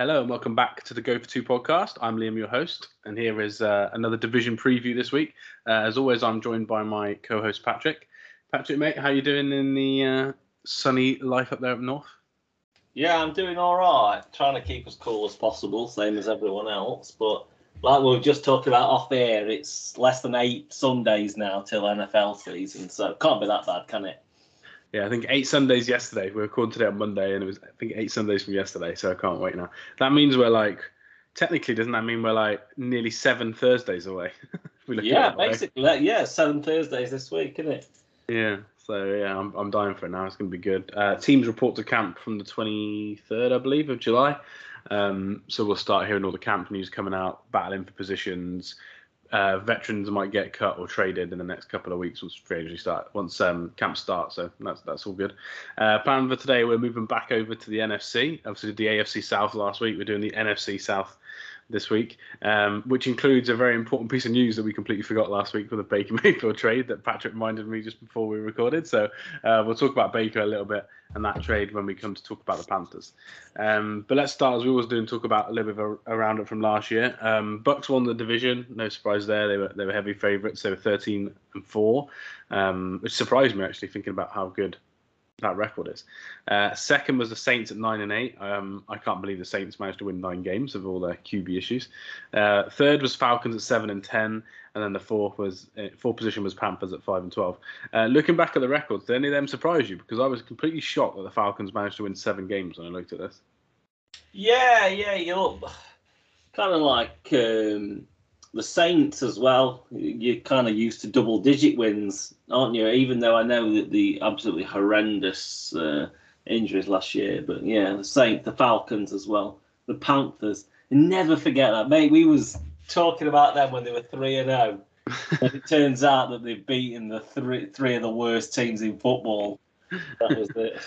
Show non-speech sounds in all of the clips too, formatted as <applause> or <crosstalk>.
Hello and welcome back to the Go for Two podcast. I'm Liam, your host, and here is uh, another division preview this week. Uh, as always, I'm joined by my co-host Patrick. Patrick, mate, how you doing in the uh, sunny life up there up north? Yeah, I'm doing all right. Trying to keep as cool as possible, same as everyone else. But like we were just talking about off air, it's less than eight Sundays now till NFL season, so can't be that bad, can it? Yeah, I think eight Sundays yesterday. We were recording today on Monday, and it was I think eight Sundays from yesterday. So I can't wait now. That means we're like technically, doesn't that mean we're like nearly seven Thursdays away? <laughs> yeah, basically, way. yeah, seven Thursdays this week, isn't it? Yeah. So yeah, I'm I'm dying for it now. It's going to be good. Uh, teams report to camp from the 23rd, I believe, of July. Um, so we'll start hearing all the camp news coming out, battling for positions, uh, veterans might get cut or traded in the next couple of weeks once free start once um, camp starts. So that's that's all good. Uh, plan for today, we're moving back over to the NFC. Obviously, the AFC South last week. We're doing the NFC South this week, um, which includes a very important piece of news that we completely forgot last week with the Baker <laughs> Mayfield trade that Patrick reminded me just before we recorded. So uh, we'll talk about Baker a little bit and that trade when we come to talk about the Panthers. Um, but let's start as we always do and talk about a little bit of a, a roundup from last year. Um, Bucs won the division, no surprise there. They were they were heavy favourites. They were 13 and four, um, which surprised me actually thinking about how good that record is. Uh, second was the Saints at nine and eight. Um, I can't believe the Saints managed to win nine games of all their QB issues. Uh, third was Falcons at seven and ten, and then the fourth was uh, fourth position was Panthers at five and twelve. Uh, looking back at the records, did any of them surprise you? Because I was completely shocked that the Falcons managed to win seven games when I looked at this. Yeah, yeah, you're <sighs> kind of like. Um the Saints as well. You're kind of used to double digit wins, aren't you? Even though I know that the absolutely horrendous uh, injuries last year, but yeah, the Saints, the Falcons as well, the Panthers. Never forget that, mate. We was talking about them when they were three and zero, oh. it turns out that they've beaten the three three of the worst teams in football. That was it.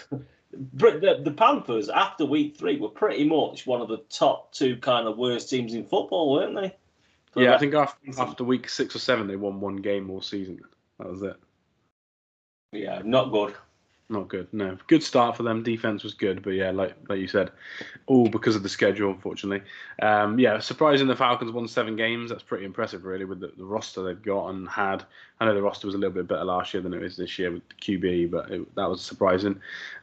The, the Panthers after week three were pretty much one of the top two kind of worst teams in football, weren't they? Yeah, I think after, after week six or seven, they won one game all season. That was it. Yeah, not good. Not good. No, good start for them. Defense was good, but yeah, like like you said, all because of the schedule, unfortunately. Um, yeah, surprising the Falcons won seven games. That's pretty impressive, really, with the, the, roster they've got and had. I know the roster was a little bit better last year than it is this year with QB, but it, that was surprising.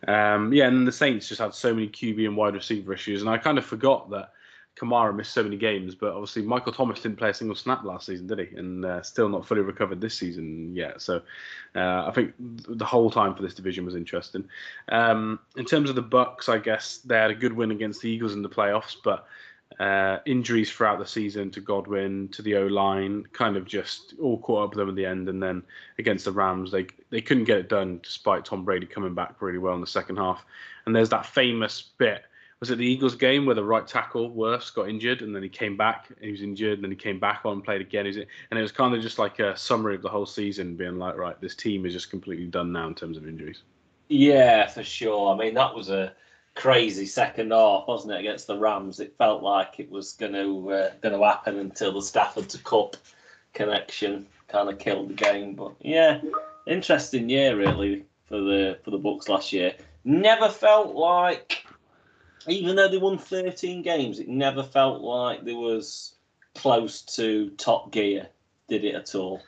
Um, yeah, and the Saints just had so many QB and wide receiver issues, and I kind of forgot that Kamara missed so many games, but obviously Michael Thomas didn't play a single snap last season, did he? And uh, still not fully recovered this season yet. So uh, I think the whole time for this division was interesting. Um, in terms of the Bucs, I guess they had a good win against the Eagles in the playoffs, but uh, injuries throughout the season to Godwin, to the O line, kind of just all caught up with them at the end. And then against the Rams, they they couldn't get it done despite Tom Brady coming back really well in the second half. And there's that famous bit was it the Eagles game where the right tackle Wirfs got injured and then he came back he was injured and then he came back on and played again. Is it and it was kind of just like a summary of the whole season, being like, right, this team is just completely done now in terms of injuries. Yeah, for sure. I mean, that was a crazy second half, wasn't it, against the Rams? It felt like it was going to uh, going to happen until the Stafford to Kupp connection kind of killed the game. But yeah, interesting year really for the for the Bucs last year. Never felt like even though they won 13 games, it never felt like there was close to top gear, did it at all?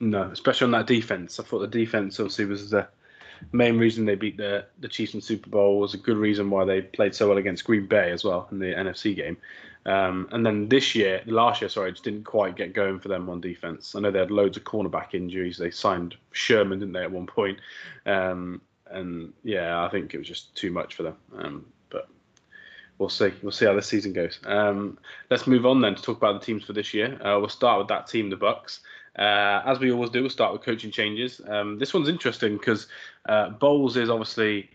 No, especially on that defense. I thought the defense obviously was the main reason they beat the the Chiefs in Super Bowl. Was a good reason why they played so well against Green Bay as well in the NFC game. Um, and then this year, last year, sorry, just didn't quite get going for them on defense. I know they had loads of cornerback injuries. They signed Sherman, didn't they, at one point? Um, and yeah, I think it was just too much for them. Um, we'll see. We'll see how this season goes. Um, let's move on then to talk about the teams for this year. Uh, we'll start with that team, the Bucs. Uh, as we always do, we'll start with coaching changes. Um, this one's interesting because uh, Bowles is obviously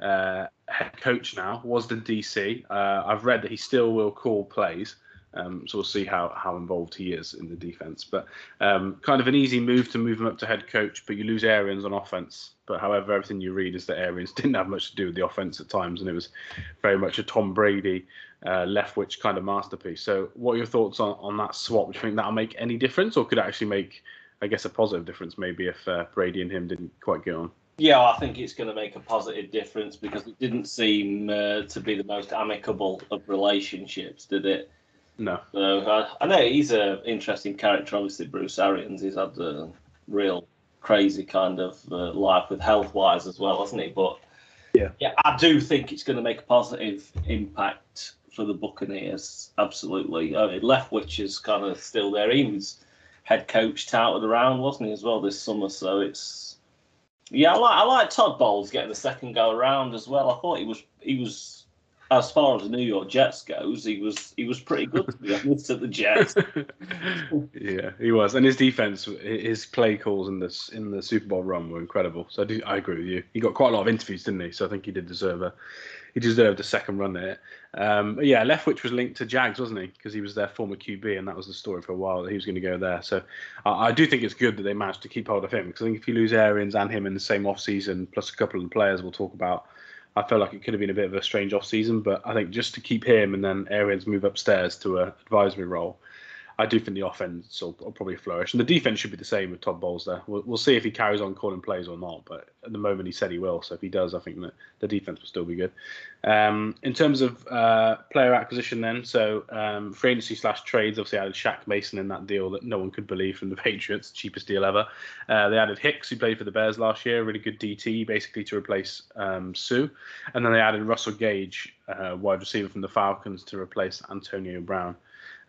uh, head coach now. Was the DC. Uh, I've read that he still will call plays. Um, so we'll see how, how involved he is in the defense. But um, kind of an easy move to move him up to head coach, but you lose Arians on offense. But however, everything you read is that Arians <laughs> didn't have much to do with the offense at times, and it was very much a Tom Brady uh, Leftwich kind of masterpiece. So, what are your thoughts on, on that swap? Do you think that'll make any difference, or could it actually make, I guess, a positive difference maybe if uh, Brady and him didn't quite get on? Yeah, I think it's going to make a positive difference because it didn't seem uh, to be the most amicable of relationships, did it? No. So uh, I know he's an interesting character. Obviously, Bruce Arians. He's had a real crazy kind of uh, life with health wise as well, hasn't he? But yeah, yeah, I do think it's going to make a positive impact for the Buccaneers. Absolutely. I mean, Leftwich is kind of still there. He was head coach touted around, wasn't he, as well this summer? So it's yeah, I like I like Todd Bowles getting the second go around as well. I thought he was he was as far as the New York Jets goes, he was he was pretty good to be <laughs> honest at the Jets. <laughs> yeah, he was, and his defense, his play calls in this in the Super Bowl run were incredible. So I, do, I agree with you. He got quite a lot of interviews, didn't he? So I think he did deserve a he deserved a second run there. Um, yeah, Leftwich was linked to Jags, wasn't he? Because he was their former QB, and that was the story for a while that he was going to go there. So I, I do think it's good that they managed to keep hold of him. Because I think if you lose Arians and him in the same off season, plus a couple of the players we'll talk about, I felt like it could have been a bit of a strange off season. But I think just to keep him and then Arians move upstairs to an advisory role, I do think the offense will, will, probably flourish, and the defense should be the same with Todd Bowles there. We'll, we'll, see if he carries on calling plays or not, but at the moment he said he will. So if he does, I think that the defense will still be good. Um, in terms of uh, player acquisition, then, so um, free agency slash trades, obviously added Shaq Mason in that deal that no one could believe from the <laughs> Patriots, cheapest deal ever. Uh, they added Hicks, who played for the Bears last year, really good DT, basically to replace um, Suh, and then they added Russell Gage, uh, wide receiver from the Falcons, to replace Antonio Brown.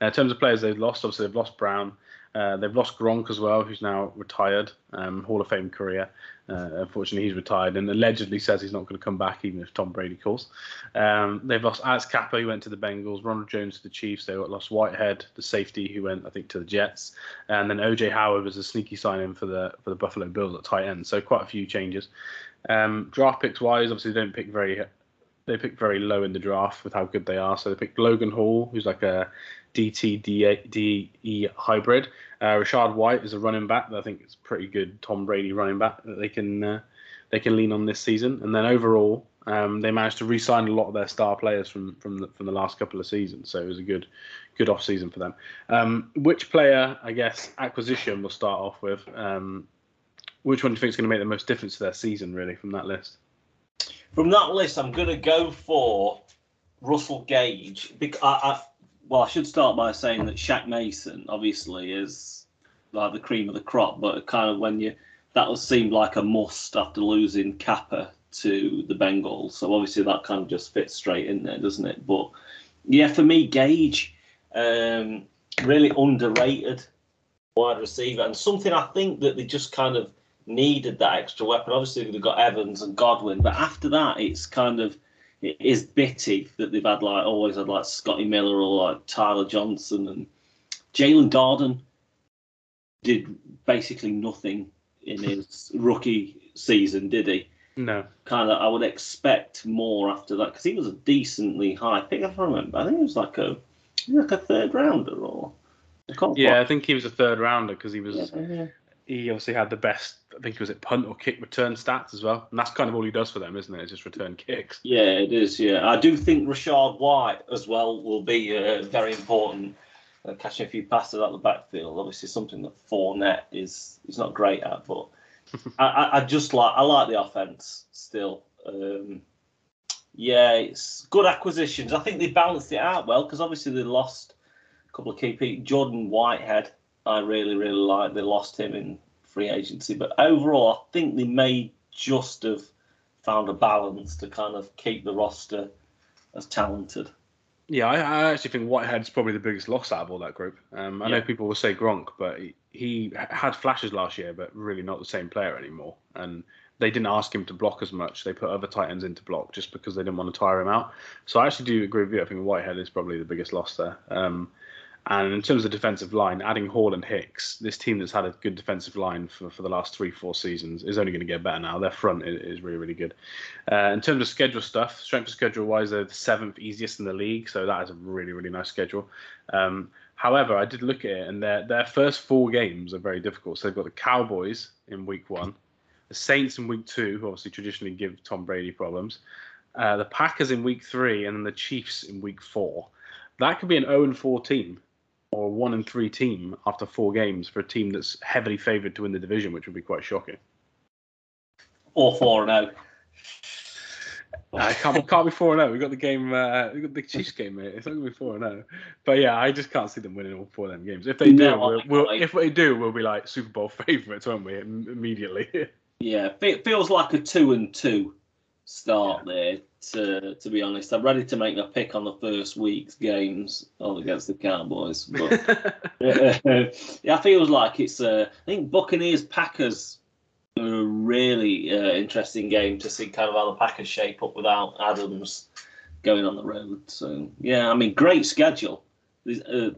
Uh, in terms of players they've lost, obviously they've lost Brown. Uh, they've lost Gronk as well, who's now retired, um, Hall of Fame career. Uh, unfortunately, he's retired and allegedly says he's not going to come back, even if Tom Brady calls. Um, they've lost Alex Cappa, who went to the Bengals, Ronald Jones to the Chiefs. They lost Whitehead, the safety, who went, I think, to the Jets, and then OJ Howard was a sneaky signing for the for the Buffalo Bills at tight end. So quite a few changes. Um, draft picks wise, obviously they don't pick very they pick very low in the draft with how good they are. So they picked Logan Hall, who's like a DT DE hybrid. Uh, Rachaad White is a running back that I think is pretty good Tom Brady running back that they can uh, they can lean on this season. And then overall, um, they managed to re-sign a lot of their star players from from the, from the last couple of seasons. So it was a good good off season for them. Um, which player, I guess, acquisition we'll start off with. Um, which one do you think is going to make the most difference to their season, really, from that list? From that list, I'm going to go for Russell Gage. Because I, I, well, I should start by saying that Shaq Mason obviously is like the cream of the crop, but kind of when you that was seemed like a must after losing Cappa to the Bengals. So obviously that kind of just fits straight in there, doesn't it? But yeah, for me, Gage, um, really underrated wide receiver, and something I think that they just kind of needed that extra weapon. Obviously, they've got Evans and Godwin, but after that, it's kind of it is bitty that they've had like always had like Scotty Miller or like Tyler Johnson and Jaelon Darden did basically nothing in his rookie season, did he? No. Kind of, I would expect more after that because he was a decently high pick. If I remember, I think it was like a like a third rounder or. I yeah, I think he was a third rounder because he was. Yeah, yeah he obviously had the best, I think it was it punt or kick return stats as well. And that's kind of all he does for them, isn't it? It's just return kicks. Yeah, it is. Yeah, I do think Rachaad White as well will be uh, very important. Uh, catching a few passes out the backfield, obviously something that Fournette is is not great at, but <laughs> I, I, just like I like the offense still. Um, yeah, it's good acquisitions. I think they balanced it out well because obviously they lost a couple of key people. Jordan Whitehead I really, really like. They lost him in free agency, but overall, I think they may just have found a balance to kind of keep the roster as talented. Yeah, I, I actually think Whitehead's probably the biggest loss out of all that group. Um, I yeah. know people will say Gronk, but he, he had flashes last year, but really not the same player anymore. And they didn't ask him to block as much. They put other tight ends into block just because they didn't want to tire him out. So I actually do agree with you. I think Whitehead is probably the biggest loss there. Um, and in terms of defensive line, adding Hall and Hicks, this team that's had a good defensive line for, for the last three, four seasons is only going to get better now. Their front is, is really, really good. Uh, in terms of schedule stuff, strength of schedule wise, they're the seventh easiest in the league, so that is a really, really nice schedule. Um, however, I did look at it, and their their first four games are very difficult. So they've got the Cowboys in week one, the Saints in week two, who obviously traditionally give Tom Brady problems, uh, the Packers in week three, and then the Chiefs in week four. That could be an 0 4 team or one and three team after four games for a team that's heavily favoured to win the division, which would be quite shocking. or four and zero. I can't, can't be four and zero. We got the game. Uh, we got the Chiefs game, mate. It's not gonna be four and zero. But yeah, I just can't see them winning all four of them games. If they do, No, we'll, we'll, if they do, we'll be like Super Bowl <laughs> favourites, won't we? Immediately. <laughs> Yeah, fe- feels like a two and two start there. To to be honest, I'm ready to make a pick on the first week's games all against the Cowboys. But <laughs> yeah, it feels like it's. Uh, I think Buccaneers Packers are a really uh, interesting game to see kind of how the Packers shape up without Adams going on the road. So yeah, I mean, great schedule. There's, uh,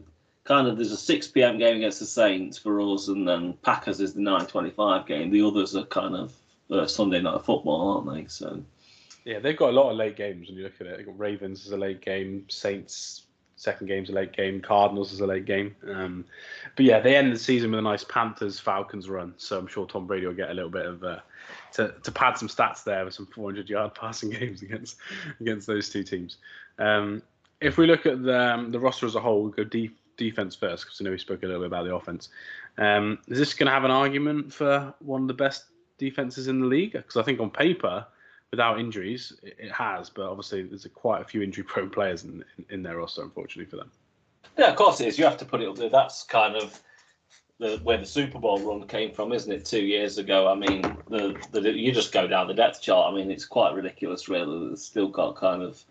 kind of there's a 6 p.m. game against the Saints for us, and then Packers is the 9:25 game. The others are kind of uh, Sunday night football, aren't they? So yeah, they've got a lot of late games when you look at it. They've got Ravens as a late game, Saints second game's a late game, Cardinals is a late game. Um, but yeah, they end the season with a nice Panthers Falcons run. So I'm sure Tom Brady will get a little bit of uh, to to pad some stats there with some 400 yard <laughs> passing games against against those two teams. Um, if we look at the um, the roster as a whole, we'll go de- defense first because I know we spoke a little bit about the offense. Um, is this going to have an argument for one of the best defenses in the league? Because I think on paper, without injuries, it, has, but obviously there's a, quite a few injury-prone <laughs> players in, in, roster, unfortunately for them. yeah, of course it is. You have to put it up there. That's kind of the where the Super Bowl run came from, isn't it? Two years ago. I mean, the, the you just go down the depth chart. I mean, it's quite ridiculous, really. They've still got kind of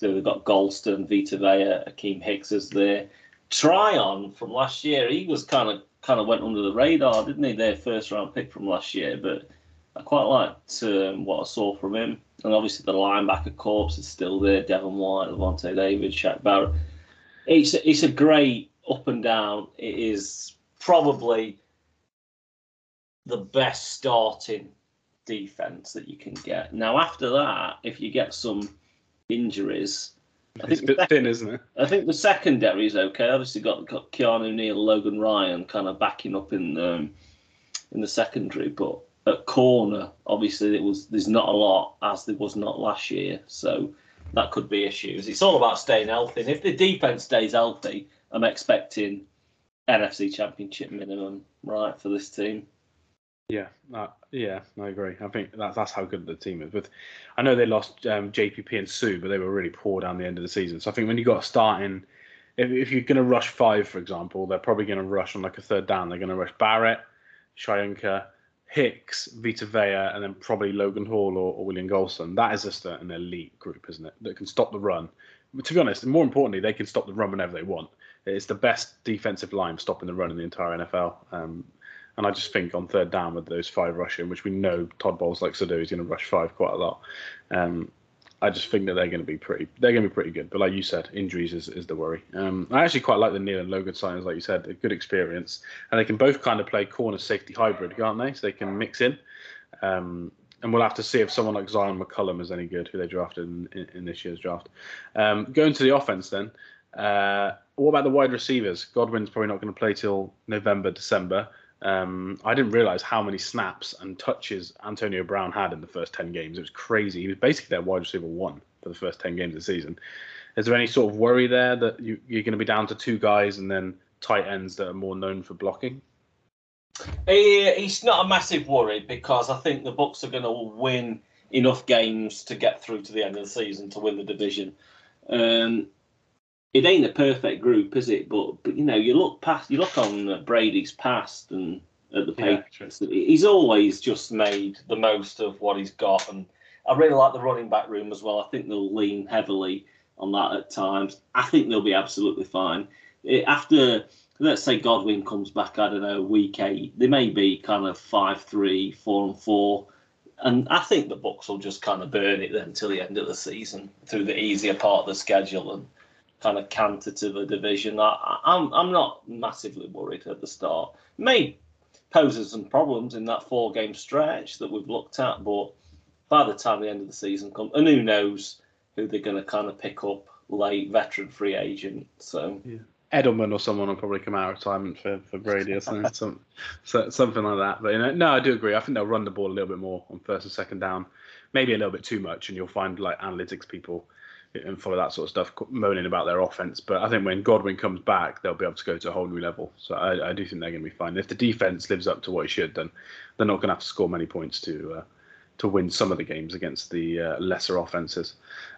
they've got Gholston, Vita Vea, Akiem Hicks is there. Tryon from last year, he was kind of kind of went under the radar, didn't he? Their first round pick from last year, but I quite liked um, what I saw from him. And obviously the linebacker corps is still there: Devin White, Lavonte David, Shaq Barrett. It's a, it's a great up and down. It is probably the best starting defense that you can get. Now after that, if you get some injuries, I It's a think bit the thin, isn't it? I think the secondary is okay. Obviously, got got Keanu Neal, Logan Ryan, kind of backing up in um, in the secondary, but at corner, obviously, it was there's not a lot as there was not last year, so that could be issues. It's all about staying healthy. And if the defense stays healthy, I'm expecting NFC Championship minimum, right, for this team. Yeah, uh, yeah, I agree. I think that's that's how good the team is. But I know they lost um, JPP and Suh, but they were really poor down the end of the season. So I think when you got a starting, if, if you're going to rush five, for example, they're probably going to rush on like a third down. They're going to rush Barrett, Shoyinka, Hicks, Vita Vea, and then probably Logan Hall or, or William Gholston. That is just an elite group, isn't it? That can stop the run. But to be honest, and more importantly, they can stop the run whenever they want. It's the best defensive line stopping the run in the entire NFL. Um, and I just think on third down with those five rushing, which we know Todd Bowles likes to do, he's going to rush five quite a lot. Um, I just think that they're going to be pretty. They're going to be pretty good. But like you said, injuries is, is the worry. Um, I actually quite like the Neal and Logan signings, like you said, a good experience, and they can both kind of play corner safety hybrid, can't they? So they can mix in. Um, and we'll have to see if someone like Zyon McCollum is any good, who they drafted in, in, in this year's draft. Um, going to the offense then. Uh, what about the wide receivers? Godwin's probably not going to play till November, December. Um, I didn't realize how many snaps and touches Antonio Brown had in the first 10 games. It was crazy. He was basically their wide receiver one for the first 10 games of the season. Is there any sort of worry there that you, you're going to be down to two guys and then tight ends that are more known for blocking? It's not a massive worry because I think the Bucs are going to win enough games to get through to the end of the season to win the division. Um, it ain't a perfect group, is it? But but you know, you look past, you look on Brady's past and at the Yeah, he's always just made the most of what he's got, and I really like the running back room as well. I think they'll lean heavily on that at times. I think they'll be absolutely fine Eh, after. Let's say Godwin comes back. I don't know, week eight. They may be kind of five, three, four, and four. And I think the Bucs will just kind of burn it then until the end of the season through the easier part of the schedule and kind of canter to the division. I, I'm I'm not massively worried at the start. May poses some problems in that four game stretch that we've looked at, but by the time the end of the season comes, and who knows who they're going to kind of pick up late veteran free agent. So Edelman or someone will probably come out of retirement for, for Brady or something, <laughs> some, so, something like that. But you know, no, I do agree. I think they'll run the ball a little bit more on first and second down, maybe a little bit too much, and you'll find like analytics people and follow that sort of stuff moaning about their offense. But I think when Godwin comes back, they'll be able to go to a whole new level. So I, I do think they're going to be fine. If the defense lives up to what it should, then they're not going to have to score many points to uh, to win some of the games against the uh, lesser offenses.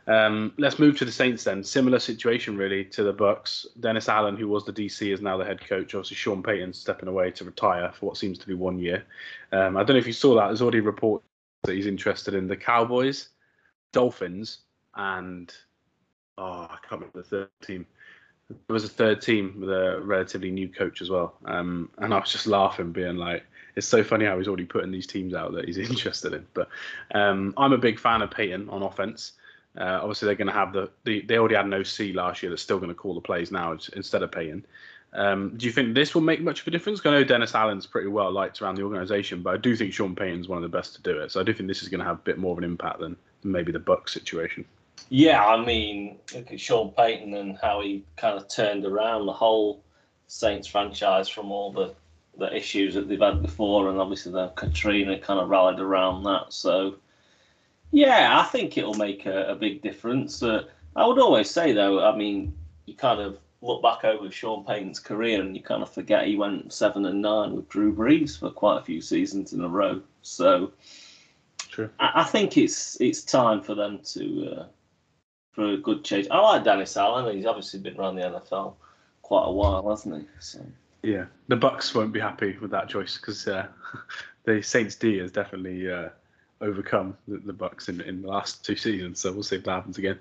Um, let's move to the Saints then. Similar situation really to the Bucs. Dennis Allen, who was the DC, is now the head coach. Obviously, Sean Payton stepping away to retire for what seems to be one year. Um, I don't know if you saw that. There's already reports that he's interested in the Cowboys, Dolphins, and oh, I can't remember the third team. There was a third team with a relatively new coach as well. Um, and I was just laughing, being like, it's so funny how he's already putting these teams out that he's <laughs> interested in. But um, I'm a big fan of Payton on offense. Uh, obviously, they're going to have the, the, they already had an OC last year that's still going to call the plays now instead of Payton. Um, do you think this will make much of a difference? I know Dennis Allen's pretty well liked around the organisation, but I do think Sean Payton's one of the best to do it. So I do think this is going to have a bit more of an impact than maybe the Bucs situation. Yeah, I mean, look at Sean Payton and how he kind of turned around the whole Saints franchise from all the, the issues that they've had before, and obviously the Katrina kind of rallied around that. So, yeah, I think it'll make a, a big difference. Uh, I would always say, though, I mean, you kind of look back over Sean Payton's career and you kind of forget he went seven and nine with Drew Brees for quite a few seasons in a row. So, True. I, I think it's it's time for them to. Uh, for a good change. I like Dennis Allen. He's obviously been around the NFL quite a while, hasn't he? So. Yeah, the Bucs won't be happy with that choice because uh, <laughs> the Saints D has definitely uh, overcome the, the, Bucs in, in the last two seasons. So we'll see if that happens again.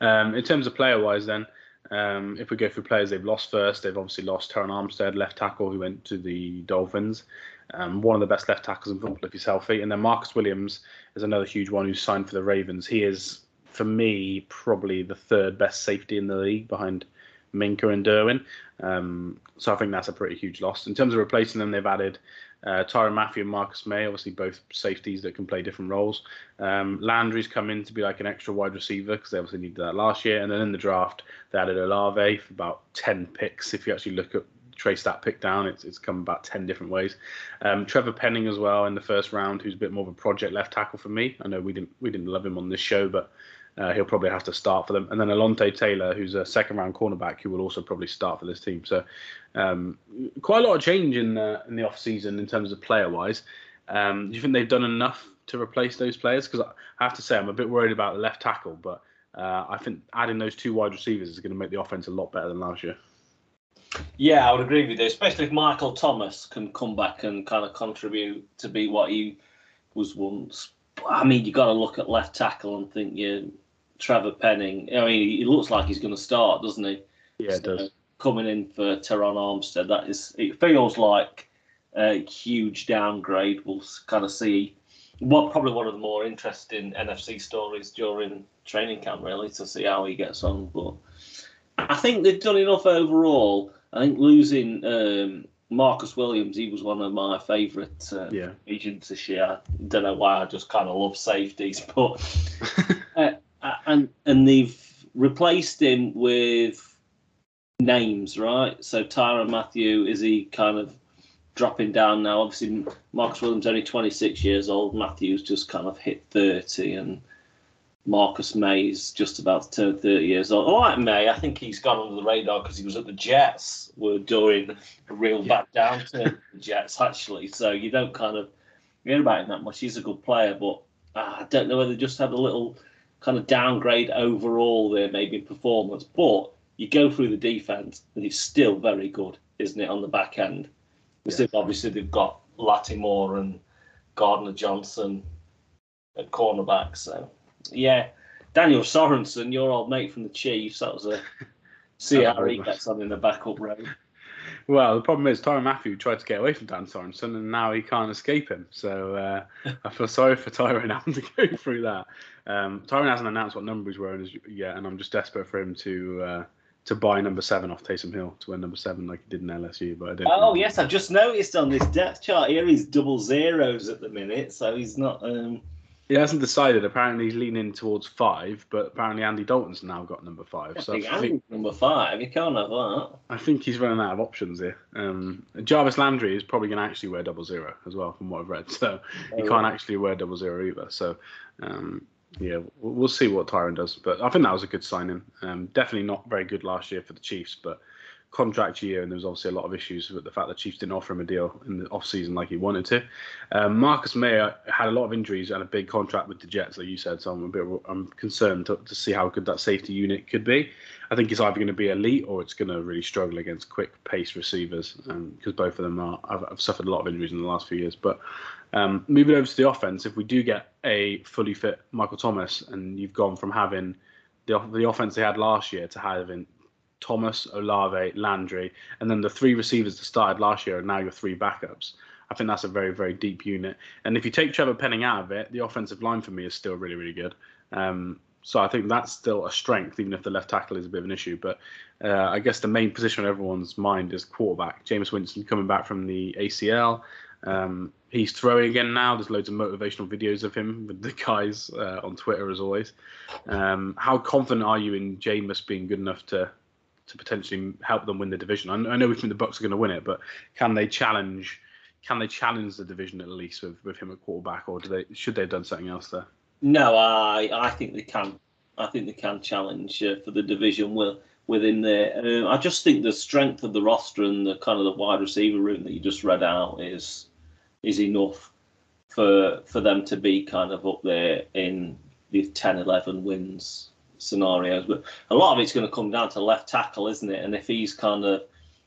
Um, in terms of player wise, then. Um, if we go through players they've lost first, they've obviously lost Terron Armstead, left tackle, who went to the Dolphins. Um, one of the best left tackles in football if he's healthy. And then Marcus Williams is another huge one who's signed for the Ravens. He is for me, probably the third best safety in the league behind Minkah and Derwin. Um, so I think that's a pretty huge loss. In terms of replacing them, they've added uh, Tyrann Mathieu and Marcus Maye, obviously both safeties that can play different roles. Um, Landry's come in to be like an extra wide receiver because they obviously needed that last year. And then in the draft, they added Olave for about 10 picks. If you actually look at trace that pick down, it's, it's come about 10 different ways. Um, Trevor Penning as well in the first round, who's a bit more of a project left tackle for me. I know we didn't we didn't love him on this show, but uh, he'll probably have to start for them. And then Alontae Taylor, who's a second round cornerback, who will also probably start for this team. So um, quite a lot of change in the, in the off season in terms of player wise. Um, do you think they've done enough to replace those players? Because I have to say I'm a bit worried about the left tackle, but uh, I think adding those two wide receivers is going to make the offense a lot better than last year. Yeah, I would agree with you, especially if Michael Thomas can come back and kind of contribute to be what he was once. I mean, you got to look at left tackle and think, yeah, Trevor Penning. I mean, he looks like he's going to start, doesn't he? Yeah, it so, does. Coming in for Terron Armstead, that is. It feels like a huge downgrade. We'll kind of see. What probably one of the more interesting NFC stories during training camp, really, to see how he gets on. But I think they've done enough overall. I think losing um, Marcus Williams, he was one of my favourite uh, yeah. agents this year. I don't know why I just kind of love safeties, <laughs> but and and they've replaced him with names, right? So Tyrann Mathieu is he kind of dropping down now? Obviously, Marcus Williams only 26 years old. Mathieu's just kind of hit 30, and Marcus Maye's just about to turn 30 years old. All right, Maye, I think he's gone under the radar because he was at the Jets. We're doing a real yeah. back downturn the Jets actually, so you don't kind of hear about him that much. He's a good player, but uh, I don't know whether they just had a little kind of downgrade overall there, maybe in performance. But you go through the defense and it's still very good, isn't it, on the back end? Yeah. Obviously, they've got Lattimore and Gardner Johnson at cornerback. So, yeah, Daniel Sorensen, your old mate from the Chiefs, that was a see how he gets on in the backup row. <laughs> Well, the problem is Tyrann Mathieu tried to get away from Dan Sorensen, and now he can't escape him. So uh, <laughs> I feel sorry for Tyrann having to go through that. Um, Tyrann hasn't announced what number he's wearing yet, and I'm just desperate for him to uh, to buy number seven off Taysom Hill to wear number seven like he did in LSU. But I didn't. Oh yes, I've just noticed on this depth chart here he's double zeros at the minute, so he's not. Um, he hasn't decided. Apparently, he's leaning towards five, but apparently Andy Dalton's now got number five. I so think I think, number five. You can't have that. I think he's running out of options here. Um, Jarvis Landry is probably going to actually wear double zero as well, from what I've read. <laughs> So he oh, can't actually wear double zero either. So um, yeah, we'll see what Tyrann does. But I think that was a good signing. Um, definitely not very good last year for the Chiefs, but contract year, and there was obviously a lot of issues with the fact that Chiefs didn't offer him a deal in the off season like he wanted to. Um, Marcus Maye had a lot of injuries and a big contract with the Jets, like you said. So I'm a bit I'm concerned to, to see how good that safety unit could be. I think it's either going to be elite or it's going to really struggle against quick pace receivers, because um, both of them are have, have, suffered a lot of injuries in the last few years. But um, moving over to the offense, if we do get a fully fit Michael Thomas, and you've gone from having the the offense they had last year to having Thomas, Olave, Landry, and then the three receivers that started last year are now your three backups. I think that's a very, very deep unit. And if you take Trevor Penning out of it, the offensive line for me is still really, really good. Um, so I think that's still a strength, even if the left tackle is a bit of an issue. But uh, I guess the main position on everyone's mind is quarterback. Jameis Winston coming back from the ACL. Um, he's throwing again now. There's loads of motivational videos of him with the guys uh, on Twitter, as always. Um, how confident are you in Jameis being good enough to to potentially help them win the division? I, I know we think the Bucs are going to win it, but can they challenge? Can they challenge the division at least with, with him at quarterback, or do they should they have done something else there? No, I I think they can. I think they can challenge uh, for the division will within there. Uh, I just think the strength of the roster and the kind of the wide receiver room that you just read out is is enough for for them to be kind of up there in the 10, 11 wins scenarios. But a lot of it's going to come down to left tackle, isn't it? And if he's kind of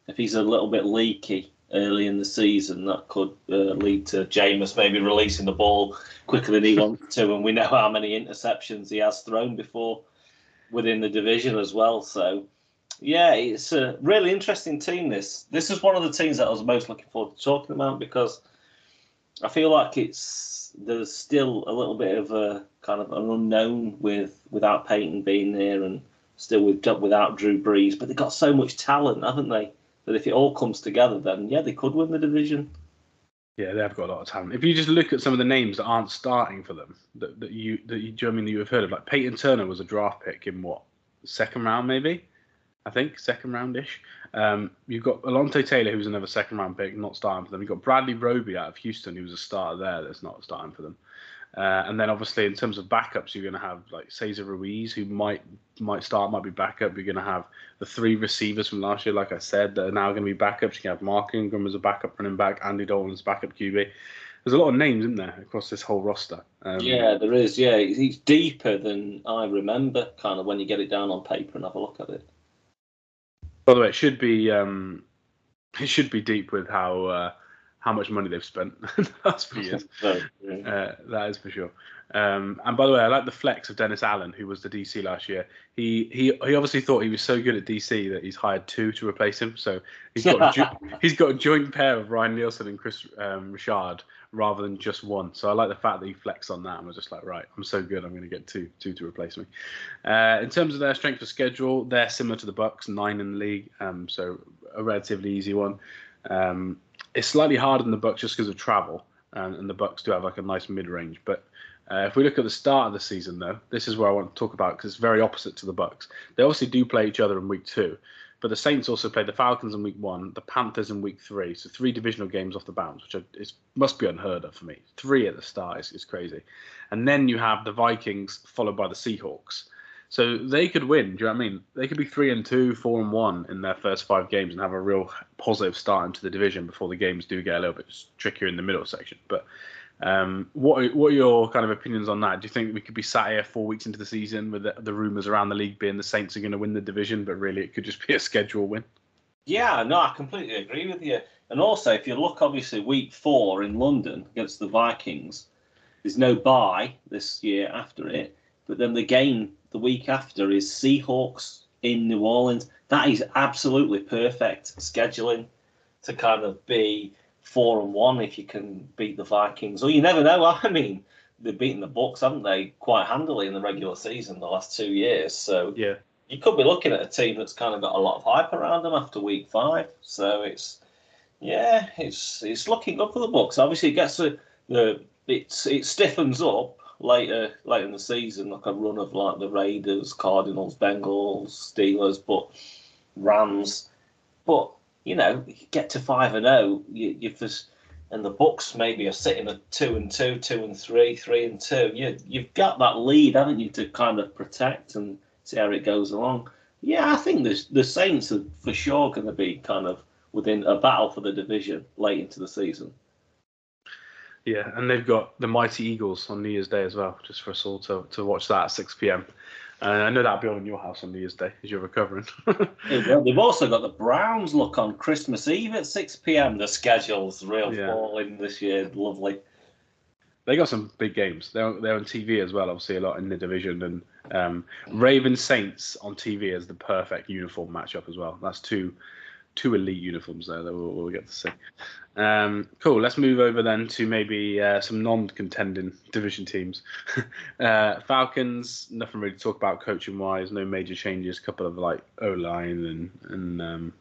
if he's a little bit leaky early in the season, that could uh, lead to Jameis maybe releasing the ball quicker than he wants to. And we know how many interceptions he has thrown before within the division as well. So. Yeah, it's a really interesting team. This this is one of the teams that I was most looking forward to talking about because I feel like it's there's still a little bit of a kind of an unknown with without Payton being there and still with without Drew Brees, but they've got so much talent, haven't they? That if it all comes together, then yeah, they could win the division. Yeah, they have got a lot of talent. If you just look at some of the names that aren't starting for them, that, that you that you, do you I mean that you have heard of, like Payton Turner was a draft pick in what second round maybe, I think second roundish. Um, you've got Alontae Taylor, who's another second round pick, not starting for them. You've got Bradley Roby out of Houston, who was a starter there, that's not starting for them. Uh, and then obviously in terms of backups, you're going to have like Cesar Ruiz, who might might start, might be backup. You're going to have the three receivers from last year, like I said, that are now going to be backups. You can have Mark Ingram as a backup running back, Andy Dalton's backup QB. There's a lot of names in there across this whole roster. Um, yeah, there is. Yeah, he's deeper than I remember. Kind of when you get it down on paper and have a look at it. By the way, it should be um, <laughs> it should be deep with how uh, how much money they've spent the last few years. uh, that is for sure. Um, and by the way, I like the flex of Dennis Allen, who was the DC last year. He he he obviously thought he was so good at DC that he's hired two to replace him. So he's got a jo- <laughs> he's got a joint pair of Ryan Nielsen and Kris um, Richard rather than just one. So I like the fact that he flexed on that and was just like, right, I'm so good, I'm going to get two two to replace me. Uh, in terms of their strength of schedule, they're similar to the Bucs, nine in the league, um, so a relatively easy one. Um, it's slightly harder than the Bucs just because of travel, and, and the Bucs do have like a nice mid range. But uh, if we look at the start of the season, though, this is where I want to talk about because it's very opposite to the Bucs. They obviously do play each other in week two, but the Saints also play the Falcons in week one, the Panthers in week three. So three divisional games off the bounce, which is, must be unheard of for me. Three at the start is, is crazy. And then you have the Vikings followed by the Seahawks. So they could win. Do you know what I mean? They could be three and two, four and one in their first five games and have a real positive start into the division before the games do get a little bit trickier in the middle section. But um, what what are your kind of opinions on that? Do you think we could be sat here four weeks into the season with the, the rumours around the league being the Saints are going to win the division, but really it could just be a schedule win? Yeah, no, I completely agree with you. And also, if you look, obviously, week four in London against the Vikings, there's no bye this year after it. But then the game the week after is Seahawks in New Orleans. That is absolutely perfect scheduling to kind of be four and one if you can beat the Vikings. Or you never know. <laughs> I mean, they've beaten the Bucs, haven't they, quite handily in the regular season the last two years. So yeah, you could be looking at a team that's kind of got a lot of hype around them after week five. So it's yeah, it's it's looking good for the Bucs. Obviously, it gets the the it's it stiffens up later later in the season, like a run of like the Raiders, Cardinals, Bengals, Steelers, but Rams. But you know, you get to five and zero, oh, you, you've just and the Bucs maybe are sitting at two and two, two and three, three and two. You you've got that lead, haven't you, to kind of protect and see how it goes along. Yeah, I think the the Saints are for sure going to be kind of within a battle for the division late into the season. Yeah, and they've got the mighty Eagles on New Year's Day as well, just for us all to, to watch that at 6 p.m. And I know that'll be on in your house on New Year's Day as you're recovering. <laughs> They've also got the Browns look on Christmas Eve at 6 p.m. The schedule's real yeah. falling this year. Lovely. They got some big games. They're, they're on TV as well, obviously, a lot in the division. And um, Ravens Saints on TV is the perfect uniform matchup as well. That's two two elite uniforms there that we'll, we'll get to see. Um, cool. Let's move over then to maybe uh, some non-contending division teams. <laughs> uh, Falcons. Nothing really to talk about coaching wise. No major changes. A couple of like O line and and um,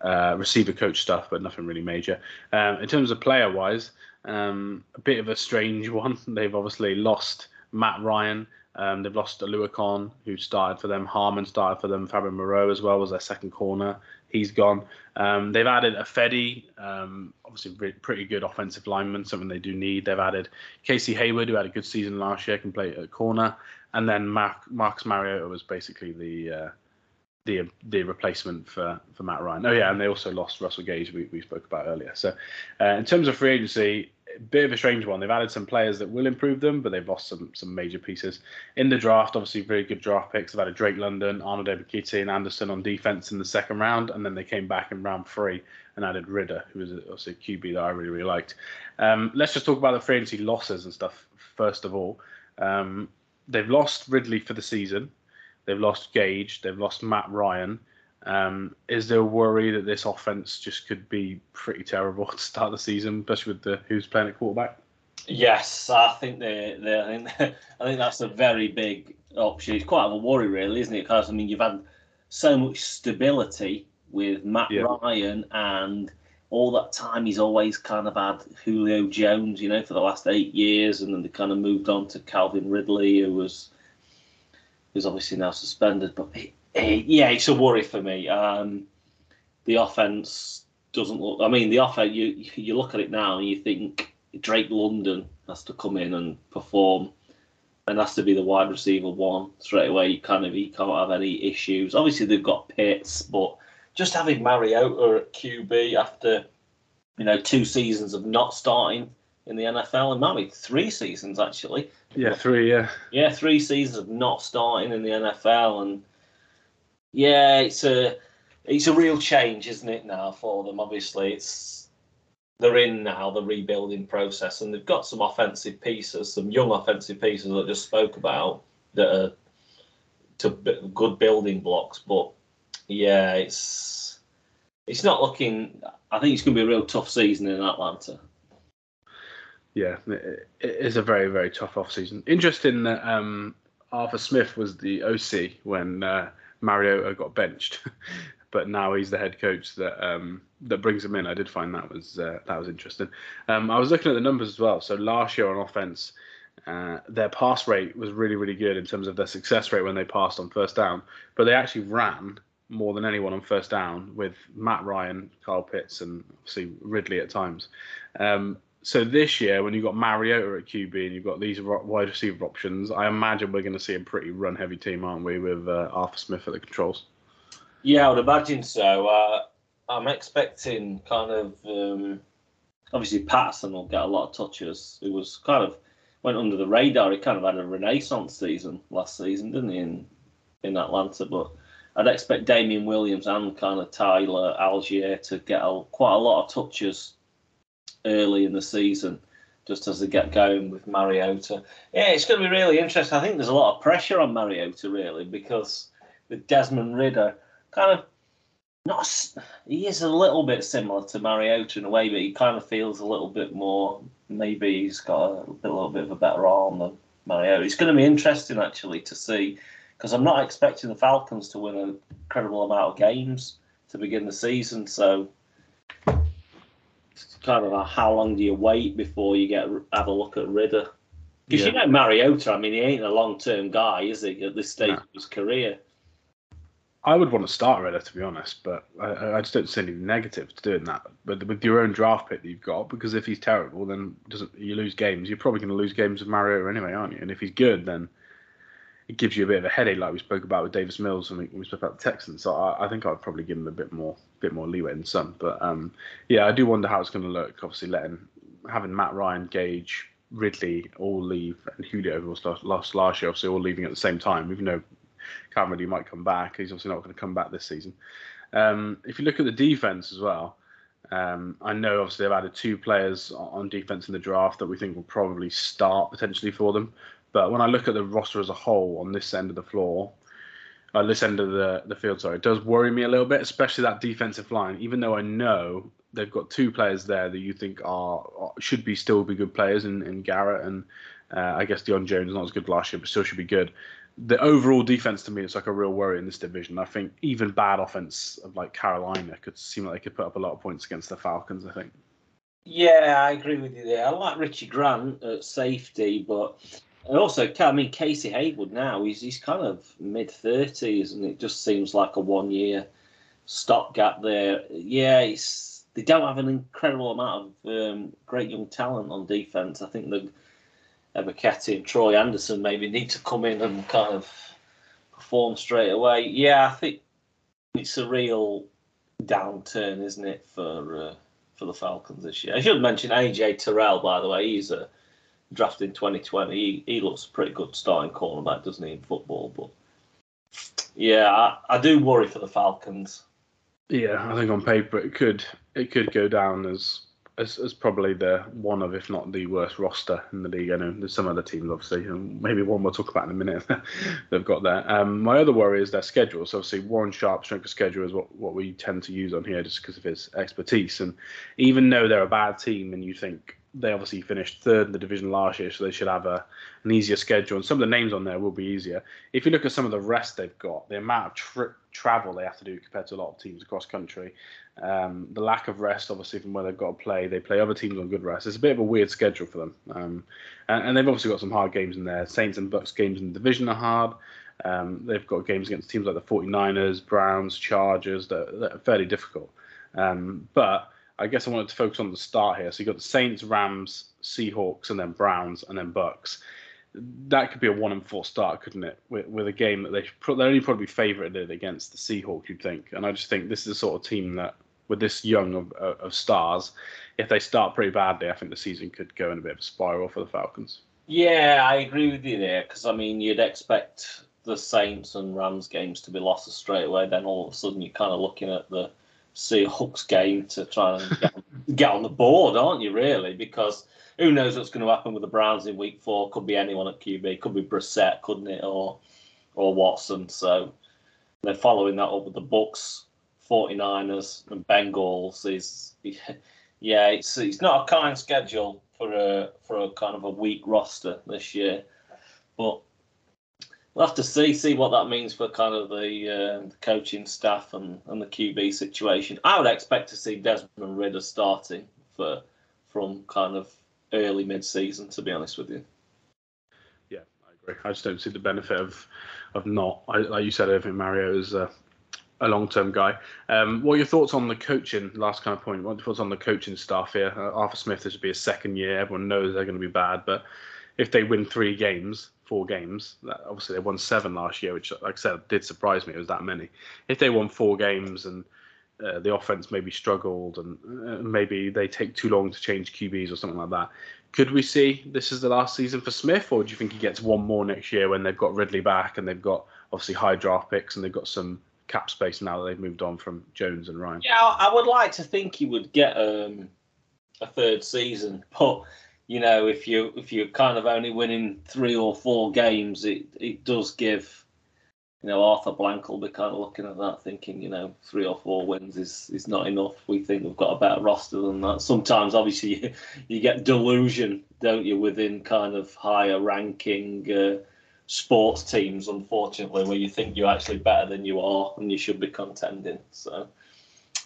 uh, receiver coach stuff, but nothing really major. Um, in terms of player wise, um, a bit of a strange <laughs> one. They've obviously lost Matt Ryan. Um, they've lost Oluokun, who started for them. Harmon started for them. Fabian Moreau as well was their second corner he's gone. Um, they've added Ifedi, um, obviously pretty good offensive lineman, something they do need. They've added Casey Hayward, who had a good season last year, can play at corner, and then Mark, Marcus Mariota was basically the uh, the the replacement for for Matt Ryan. Oh yeah, and they also lost Russell Gage, we, we spoke about earlier. So uh, in terms of free agency, bit of a strange one. They've added some players that will improve them, but they've lost some some major pieces in the draft. Obviously, very good draft picks. They've added Drake London, Arnold Ebiketie, and Andersen on defense in the second round, and then they came back in round three and added Ridder, who was also a QB that I really really liked. Um, let's just talk about the free agency losses and stuff first of all. Um, they've lost Ridley for the season. They've lost Gage. They've lost Matt Ryan. Um, is there a worry that this offense just could be pretty terrible <laughs> to start the season, especially with the who's playing at quarterback? Yes, I think they, they I think <laughs> I think that's a very big option. It's quite a worry, really, isn't it? Because I mean, you've had so much stability with Matt yeah. Ryan, and all that time he's always kind of had Julio Jones, you know, for the last eight years, and then they kind of moved on to Calvin Ridley, who was who's obviously now suspended, but yeah, it's a worry for me. Um, the offense doesn't look. I mean, the offense. You you look at it now and you think Drake London has to come in and perform, and has to be the wide receiver one straight away. You kind of he can't have any issues. Obviously, they've got Pitts, but just having Mariota at QB after you know two seasons of not starting in the NFL, and maybe three seasons actually. Yeah, three. Yeah. Yeah, three seasons of not starting in the NFL, and yeah, it's a it's a real change, isn't it? Now for them, obviously, it's they're in now the rebuilding process, and they've got some offensive pieces, some young offensive pieces that I just spoke about that are to good building blocks. But yeah, it's it's not looking. I think it's going to be a real tough season in Atlanta. Yeah, it is a very very tough off season. Interesting that um, Arthur Smith was the OC when. Uh, Mariota got benched, <laughs> but now he's the head coach that um, that brings him in. I did find that was uh, that was interesting. Um, I was looking at the numbers as well. So last year on offense, uh, their pass rate was really really good in terms of their success rate when they passed on first down, but they actually ran more than anyone on first down with Matt Ryan, Kyle Pitts, and obviously Ridley at times. Um, so this year, when you've got Mariota at QB and you've got these wide receiver options, I imagine we're going to see a pretty run-heavy team, aren't we, with uh, Arthur Smith at the controls? Yeah, I would imagine so. Uh, I'm expecting kind of um, obviously Patterson will get a lot of touches. It was kind of went under the radar. He kind of had a renaissance season last season, didn't he, in in Atlanta? But I'd expect Damien Williams and kind of Tyler Allgeier to get a, quite a lot of touches early in the season, just as they get going with Mariota. Yeah, it's going to be really interesting. I think there's a lot of pressure on Mariota, really, because with Desmond Ridder, kind of not, he is a little bit similar to Mariota in a way, but he kind of feels a little bit more. Maybe he's got a, a little bit of a better arm than Mariota. It's going to be interesting actually to see because I'm not expecting the Falcons to win an incredible amount of games to begin the season. So kind of a, how long do you wait before you get have a look at Ridder? Because yeah. you know Mariota, I mean, he ain't a long term guy, is he? At this stage no. of his career. I would want to start Ridder to be honest, but I, I just don't see any negative to doing that. But with your own draft pick that you've got, because if he's terrible, then doesn't you lose games? You're probably going to lose games with Mariota anyway, aren't you? And if he's good, then it gives you a bit of a headache, like we spoke about with Davis Mills and we, we spoke about the Texans. So I, I think I'd probably give him a bit more, bit more leeway in some. But um, yeah, I do wonder how it's going to look. Obviously, letting having Matt Ryan, Gage, Ridley all leave, and Julio was lost last year, obviously all leaving at the same time. Even though Calvin Ridley might come back, he's obviously not going to come back this season. Um, if you look at the defense as well, um, I know obviously they've added two players on defense in the draft that we think will probably start potentially for them. But when I look at the roster as a whole on this end of the floor, uh, this end of the, the field, sorry, it does worry me a little bit, especially that defensive line. Even though I know they've got two players there that you think are, should be still be good players in, in Jarrett and uh, I guess Deion Jones not as good last year, but still should be good the overall defense to me is like a real worry in this division. I think even bad offense of like Carolina could seem like they could put up a lot of points against the Falcons. I think. Yeah, I agree with you there. I like Richie Grant at safety, but also I mean Casey Hayward now he's he's kind of mid thirties, and it just seems like a one year stopgap there. Yeah, it's they don't have an incredible amount of um, great young talent on defense. I think the Ebiketie and Troy Anderson maybe need to come in and kind of perform straight away. Yeah, I think it's a real downturn, isn't it, for uh, for the Falcons this year? I should mention AJ Terrell, by the way. He's a draft in 2020. He, he looks a pretty good starting cornerback, doesn't he, in football? But yeah, I, I do worry for the Falcons. Yeah, I think on paper it could it could go down as as, as probably the one of, if not the worst roster in the league. I know there's some other teams, obviously, and maybe one we'll talk about in a minute. <laughs> they've got there. Um, my other worry is their schedule. So obviously, Warren Sharp's strength of schedule is what, what we tend to use on here, just because of his expertise. And even though they're a bad team, and you think they obviously finished third in the division last year, so they should have a, an easier schedule. And some of the names on there will be easier. If you look at some of the rest they've got, the amount of tri- travel they have to do compared to a lot of teams across country, um, the lack of rest, obviously, from where they've got to play, they play other teams on good rest. It's a bit of a weird schedule for them. Um, and, and, they've obviously got some hard games in there. Saints and Bucs games in the division are hard. Um, they've got games against teams like the 49ers, Browns, Chargers that, that are fairly difficult. Um, but I guess I wanted to focus on the start here. So you've got the Saints, Rams, Seahawks, and then Browns, and then Bucs. That could be a one and four start, couldn't it? With, with a game that they they're only probably favoured against the Seahawks, you'd think. And I just think this is the sort of team that, with this young of, of stars, if they start pretty badly, I think the season could go in a bit of a spiral for the Falcons. Yeah, I agree with you there because I mean you'd expect the Saints and Rams games to be lost straight away. Then all of a sudden you're kind of looking at the Seahawks game to try and get, get on the board, aren't you? Really, because who knows what's going to happen with the Browns in Week Four? Could be anyone at QB. Could be Brissett, couldn't it, or or Watson. So they're following that up with the Bucs, 49ers, and Bengals. Is yeah, it's it's not a kind schedule for a for a kind of a weak roster this year, but we'll have to see see what that means for kind of the, uh, the coaching staff and, and the QB situation. I would expect to see Desmond Ridder starting for from kind of early mid season. To be honest with you. Yeah, I agree. I just don't see the benefit of of not. I, like you said, I think Mario is a, a long term guy. Um, what are your thoughts on the coaching? Last kind of point. What are your thoughts on the coaching staff here? Uh, Arthur Smith. This would be a second year. Everyone knows they're going to be bad, but if they win three games, four games, obviously they won seven last year, which, like I said, did surprise me. It was that many. If they won four games and uh, the offense maybe struggled and uh, maybe they take too long to change QBs or something like that, could we see this is the last season for Smith, or do you think he gets one more next year when they've got Ridley back and they've got obviously high draft picks and they've got some cap space now that they've moved on from Jones and Ryan? Yeah, I would like to think he would get um, a third season, but you know, if you if you're kind of only winning three or four games, it it does give, you know, Arthur Blank will be kind of looking at that, thinking, you know, three or four wins is is not enough. We think we've got a better roster than that. Sometimes, obviously, <laughs> you, you get delusion, don't you, within kind of higher ranking. Uh, sports teams, unfortunately, where you think you're actually better than you are and you should be contending. So,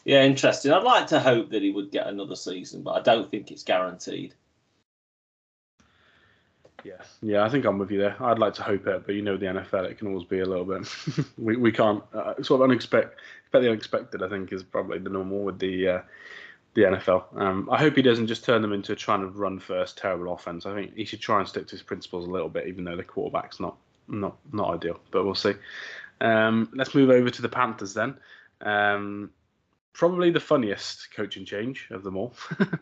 yeah, interesting. I'd like to hope that he would get another season, but I don't think it's guaranteed. Yeah, yeah, I think I'm with you there. I'd like to hope it, but you know the NFL, it can always be a little bit. <laughs> we we can't uh, sort of unexpected. The unexpected, I think, is probably the normal with the uh, the NFL. Um, I hope he doesn't just turn them into a trying to run first terrible offense. I think he should try and stick to his principles a little bit, even though the quarterback's not not not ideal, but we'll see. Um, let's move over to the Panthers then. Um, probably the funniest coaching change of them all.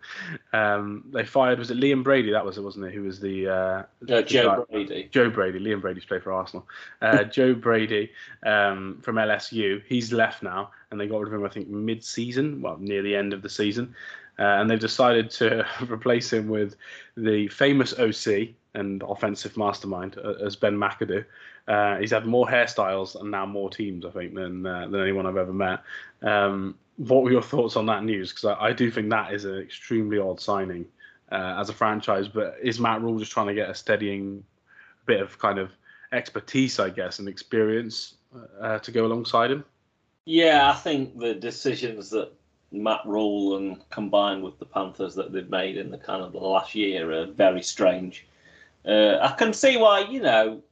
<laughs> um, they fired was it Liam Brady? That was it, wasn't it? Who was the, uh, uh, Joe guy, Brady? Joe Brady. Liam Brady's played for Arsenal. Uh, <laughs> Joe Brady um, from LSU. He's left now, and they got rid of him. I think mid-season, well, near the end of the season, uh, and they've decided to <laughs> replace him with the famous OC and offensive mastermind uh, as Ben McAdoo. Uh, he's had more hairstyles and now more teams, I think, than uh, than anyone I've ever met. Um, what were your thoughts on that news? Because I, I, do think that is an extremely odd signing uh, as a franchise. But is Matt Rhule just trying to get a steadying bit of kind of expertise, I guess, and experience uh, to go alongside him? Yeah, I think the decisions that Matt Rhule and combined with the Panthers that they've made in the kind of the last year are very strange. Uh, I can see why, you know,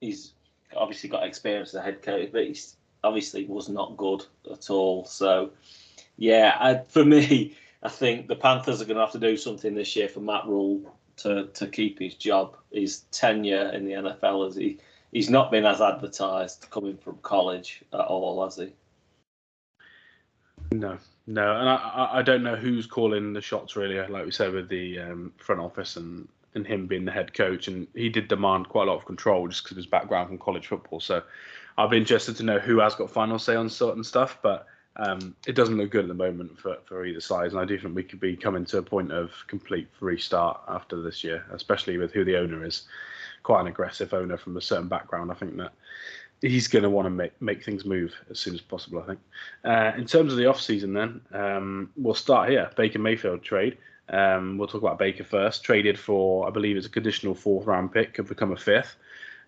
he's obviously got experience as a head coach, but he's obviously was not good at all. So, yeah, I, for me, I think the Panthers are going to have to do something this year for Matt Rhule to, to keep his job, his tenure in the NFL. As he he's not been as advertised coming from college at all, has he? No, no, and I, I don't know who's calling the shots really. Like we said with the um, front office and and him being the head coach, and he did demand quite a lot of control just because of his background from college football. So I'll be interested to know who has got final say on certain stuff, but um, it doesn't look good at the moment for, for either side. And I do think we could be coming to a point of complete restart after this year, especially with who the owner is. Quite an aggressive owner from a certain background. I think that he's going to want to make, make things move as soon as possible, I think. Uh, in terms of the off season, then, um, we'll start here. Baker Mayfield trade. Um, we'll talk about Baker first. Traded for, I believe, it's a conditional fourth round pick, could become a fifth.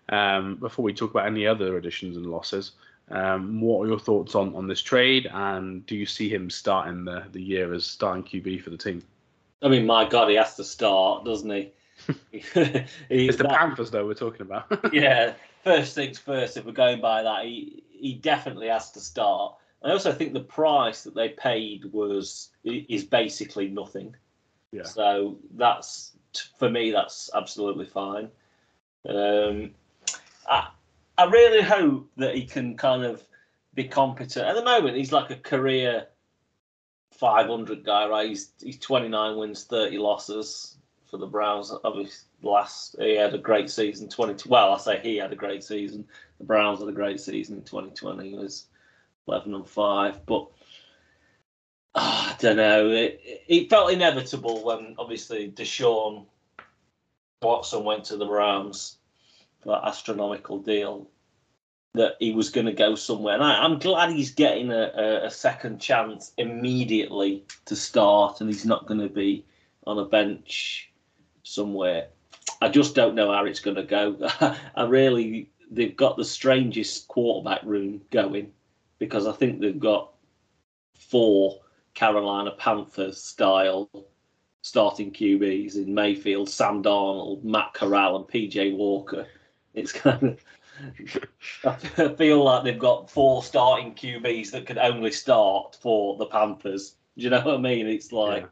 Um, before we talk about any other additions and losses, um, what are your thoughts on, on this trade, and do you see him starting the, the year as starting QB for the team? I mean, my God, he has to start, doesn't he? <laughs> <laughs> it's the that, Panthers, though, we're talking about. <laughs> yeah, first things first, if we're going by that, he, he definitely has to start. I also think the price that they paid was is basically nothing. Yeah. So that's for me, that's absolutely fine. Um, I, I really hope that he can kind of be competent. At the moment, he's like a career 500 guy, right? He's he's 29 wins, 30 losses for the Browns. Obviously, last he had a great season. 20 well, I say he had a great season. The Browns had a great season in 2020. He was 11 and five, but oh, I don't know. It, it felt inevitable when obviously Deshaun Watson went to the Rams that astronomical deal that he was going to go somewhere. And I, am glad he's getting a, a, a, second chance immediately to start and he's not going to be on a bench somewhere. I just don't know how it's going to go. <laughs> I really, they've got the strangest quarterback room going because I think they've got four Carolina Panthers style starting QBs in Mayfield, Sam Darnold, Matt Corral, and PJ Walker. It's kind of I feel like they've got four starting QBs that can only start for the Panthers. Do you know what I mean? It's like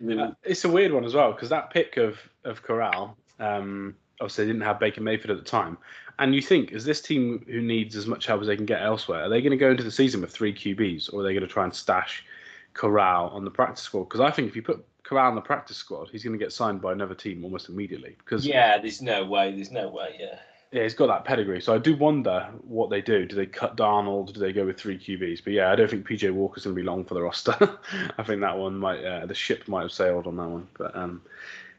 yeah. uh, it's a weird one as well because that pick of of Corral, um, obviously they didn't have Baker Mayfield at the time, and you think is this team who needs as much help as they can get elsewhere? Are they going to go into the season with three QBs, or are they going to try and stash Corral on the practice squad? Because I think if you put On the practice squad, he's going to get signed by another team almost immediately. Because yeah, there's no way. There's no way. Yeah. Yeah, he's got that pedigree. So I do wonder what they do. Do they cut Darnold? Do they go with three QBs? But yeah, I don't think PJ Walker's going to be long for the roster. <laughs> I think that one might, uh, the ship might have sailed on that one. But um,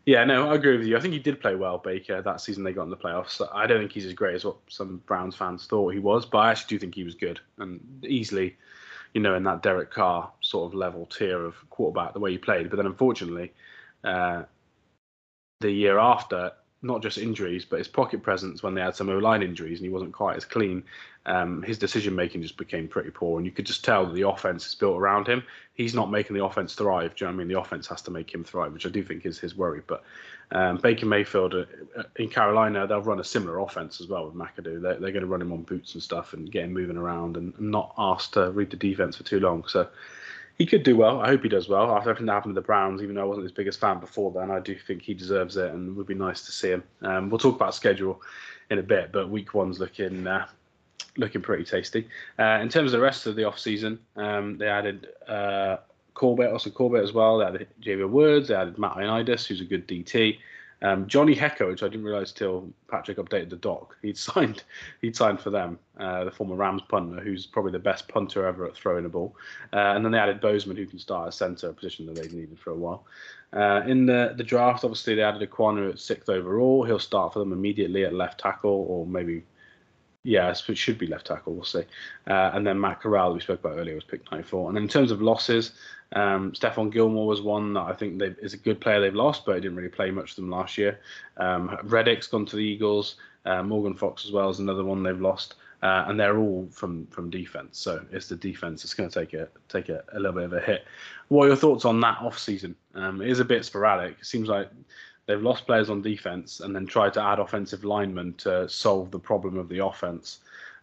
yeah, no, I agree with you. I think he did play well, Baker, that season they got in the playoffs. I don't think he's as great as what some Browns fans thought he was, but I actually do think he was good and easily, you know, in that Derek Carr sort of level tier of quarterback, the way he played. But then unfortunately, uh, the year after, not just injuries, but his pocket presence when they had some O line injuries and he wasn't quite as clean. Um, his decision making just became pretty poor, and you could just tell that the offense is built around him. He's not making the offense thrive. Do you know I mean? The offense has to make him thrive, which I do think is his worry. But um, Baker Mayfield uh, uh in Carolina, they'll run a similar offense as well with McAdoo. They're, they're going to run him on boots and stuff and get him moving around and not asked to read the defense for too long. So he could do well. I hope he does well. After everything that happened to the Browns, even though I wasn't his biggest fan before then, I do think he deserves it and it would be nice to see him. Um, we'll talk about schedule in a bit, but week one's looking uh, looking pretty tasty. Uh, in terms of the rest of the off season, um, they added uh, Corbett, also Corbett as well. They added Xavier Woods. They added Matt Ioannidis, who's a good DT. Um, Johnny Hekker, which I didn't realise till Patrick updated the doc, he'd <laughs> signed he'd signed for them, uh, the former Rams punter, who's probably the best punter ever at throwing a ball. Uh, and then they added Bozeman, who can start at centre, a position that they've needed for a while. Uh, in the, the draft, obviously, they added Ekwonu at sixth overall. He'll start for them immediately at left tackle, or maybe, yeah, it should be left tackle, we'll see. Uh, and then Matt Corral, we spoke about earlier, was picked 94. And in terms of losses, um, Stephon Gilmore was one that I think is a good player they've lost, but he didn't really play much of them last year. Um, Reddick's gone to the Eagles. Uh, Morgan Fox as well is another one they've lost, uh, and they're all from from defense. So it's the defense that's going to take a take a, a, little bit of a hit. What are your thoughts on that off season? Um, it is a bit sporadic. It seems like they've lost players on defense and then tried to add offensive linemen to solve the problem of the offense.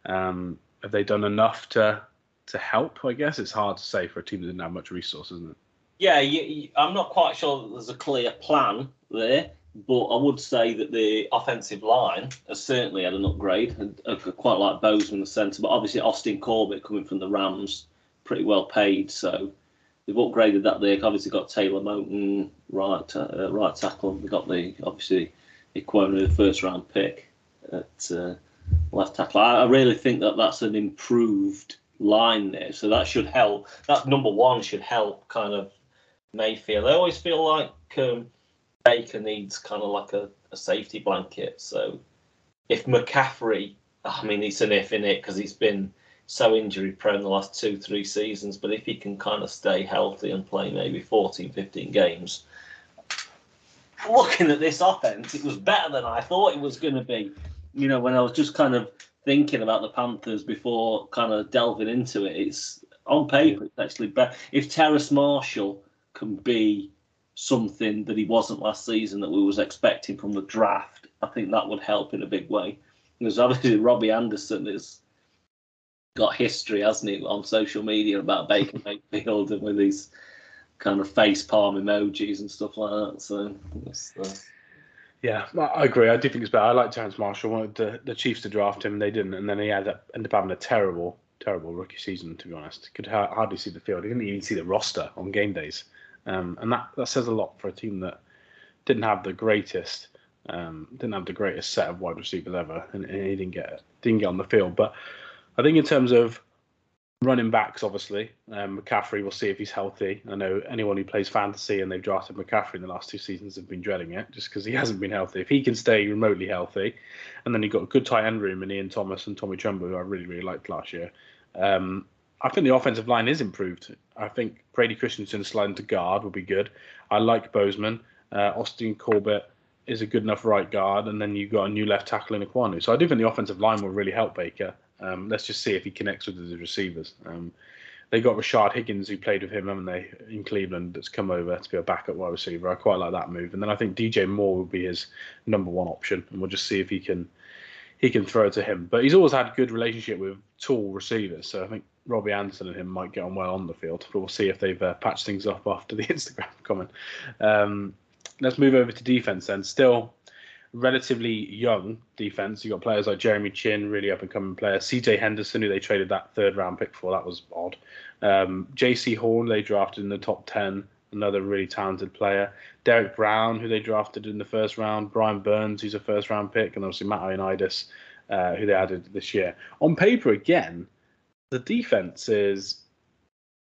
Um, have they done enough to to help. I guess it's hard to say for a team that didn't have much resource, isn't it? Yeah, you, you, I'm not quite sure there's a clear plan there, but I would say that the offensive line has certainly had an upgrade. I, I quite like Bozeman the centre, but obviously Austin Corbett coming from the Rams, pretty well paid. So they've upgraded that. They've obviously got Taylor Moton right uh, right tackle. They've got the obviously Ekwonu, the first round pick at uh, left tackle. I, I really think that that's an improved line there. So that should help. That number one should help kind of Mayfield. I always feel like um, Baker needs kind of like a, a, safety blanket. So if McCaffrey, I mean, it's an if in it because he's been so injury prone the last two, three seasons. But if he can kind of stay healthy and play maybe 14, 15 games, looking at this offense, it was better than I thought it was going to be. You know, when I was just kind of thinking about the Panthers before kind of delving into it. It's on paper, it's actually better. If Terrace Marshall can be something that he wasn't last season that we was expecting from the draft, I think that would help in a big way. Because obviously Robbie Anderson has got history, hasn't he, on social media about Baker <laughs> Mayfield and with these kind of face palm emojis and stuff like that. So. Uh, yeah, I agree. I do think it's better. I like Terrace Marshall. wanted the, the Chiefs to draft him, they didn't, and then he had ended up having a terrible, terrible rookie season. To be honest, could ha- hardly see the field. He didn't even see the roster on game days, um, and that that says a lot for a team that didn't have the greatest, um, didn't have the greatest set of wide receivers ever, and, and he didn't get didn't get on the field. But I think in terms of running backs, obviously. Um, McCaffrey, we'll see if he's healthy. I know anyone who plays fantasy and they've drafted McCaffrey in the last two seasons have been dreading it just because he <laughs> hasn't been healthy. If he can stay remotely healthy, and then you've got a good tight end room in Ian Thomas and Tommy Tremble, who I really, really liked last year. Um, I think the offensive line is improved. I think Brady Christensen sliding to guard would be good. I like Bozeman. Uh, Austin Corbett is a good enough right guard, and then you've got a new left tackle in Ekwonu. So I do think the offensive line will really help Baker. Um, let's just see if he connects with the receivers. Um, they got Rashard Higgins, who played with him, haven't they, in Cleveland, that's come over to be a backup wide receiver. I quite like that move. And then I think DJ Moore will be his number one option, and we'll just see if he can he can throw to him. But he's always had a good relationship with tall receivers, so I think Robbie Anderson and him might get on well on the field. But we'll see if they've uh, patched things up after the <laughs> Instagram comment. Um, let's move over to defense then. Still relatively young defense. You got players like Jeremy Chinn, really up and coming player. CJ Henderson, who they traded that third round pick for, that was odd. Um, Jaycee Horn, they drafted in the top 10, another really talented player. Derrick Brown, who they drafted in the first round. Brian Burns, who's a first round pick. And obviously Matt Ioannidis, uh, who they added this year. On paper, again, the defense is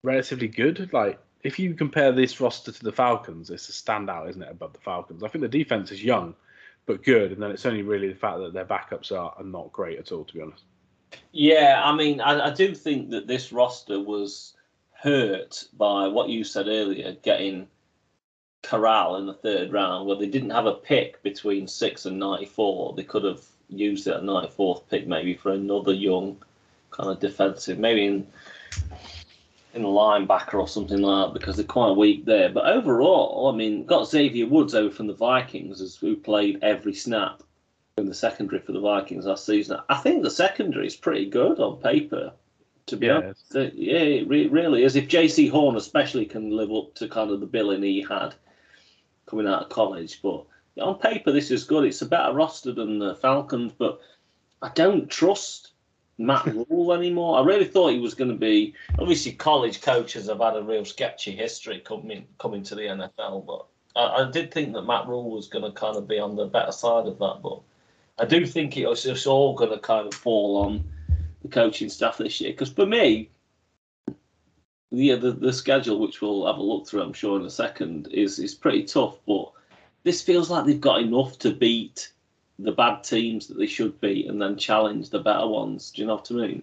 relatively good. Like, if you compare this roster to the Falcons, it's a standout, isn't it, above the Falcons? I think the defense is young but good. And then it's only really the fact that their backups are, are not great at all, to be honest. Yeah, I mean, I, I do think that this roster was hurt by what you said earlier, getting Corral in the third round, where they didn't have a pick between six and ninety-four. They could have used that ninety-fourth pick maybe for another young kind of defensive, maybe in in a linebacker or something like that because they're quite weak there. But overall, I mean, got Xavier Woods over from the Vikings, as who played every snap in the secondary for the Vikings last season. I think the secondary is pretty good on paper. To be yeah. honest, yeah, it really is. If Jaycee Horn especially can live up to kind of the billing he had coming out of college, but on paper this is good. It's a better roster than the Falcons, but I don't trust Matt Rhule anymore. I really thought he was going to be. Obviously, college coaches have had a real sketchy history coming coming to the NFL, but I, I did think that Matt Rhule was going to kind of be on the better side of that. But I do think it was just all going to kind of fall on the coaching staff this year. Because for me, yeah, the, the schedule, which we'll have a look through, I'm sure in a second, is is pretty tough. But this feels like they've got enough to beat the bad teams that they should beat, and then challenge the better ones. Do you know what I mean?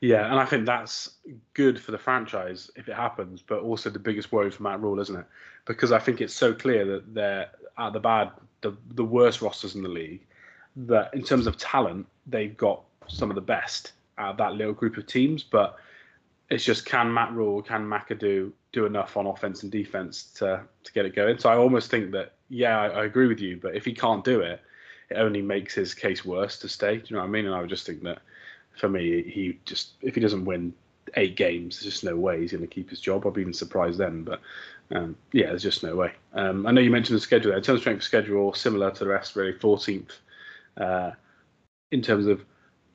Yeah, and I think that's good for the franchise if it happens, but also the biggest worry for Matt Rhule, isn't it? Because I think it's so clear that they're at the bad, the the worst rosters in the league. That in terms of talent, they've got some of the best out that little group of teams, but it's just can Matt Rhule, can McAdoo do enough on offense and defense to to get it going? So I almost think that yeah, I, I agree with you, but if he can't do it only makes his case worse to stay. Do you know what I mean? And I would just think that for me, he just if he doesn't win eight games, there's just no way he's going to keep his job. I'd be even surprised then, but um, yeah, there's just no way. Um, I know you mentioned the schedule there. In terms of strength of schedule, similar to the rest, really 14th uh, in terms of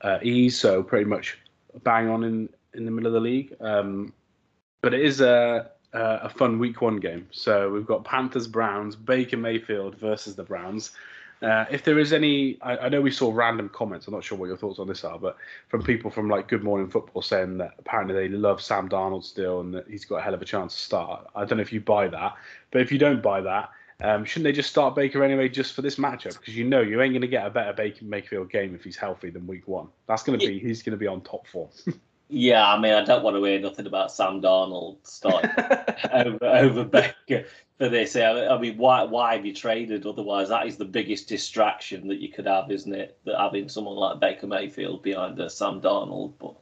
uh, ease, so pretty much bang on in in the middle of the league. Um, but it is a, a fun week one game. So we've got Panthers Browns, Baker Mayfield versus the Browns. Uh, if there is any, I, I, know we saw random comments. I'm not sure what your thoughts on this are, but from people from like Good Morning Football saying that apparently they love Sam Darnold still and that he's got a hell of a chance to start. I don't know if you buy that, but if you don't buy that, um, shouldn't they just start Baker anyway just for this matchup? Because you know you ain't going to get a better Baker Mayfield game if he's healthy than Week One. That's going to be he's going to be on top form. <laughs> Yeah, I mean, I don't want to hear nothing about Sam Darnold starting <laughs> over, over Baker for this. I mean, why why have you traded? Otherwise, that is the biggest distraction that you could have, isn't it? That having someone like Baker Mayfield behind uh, Sam Darnold. But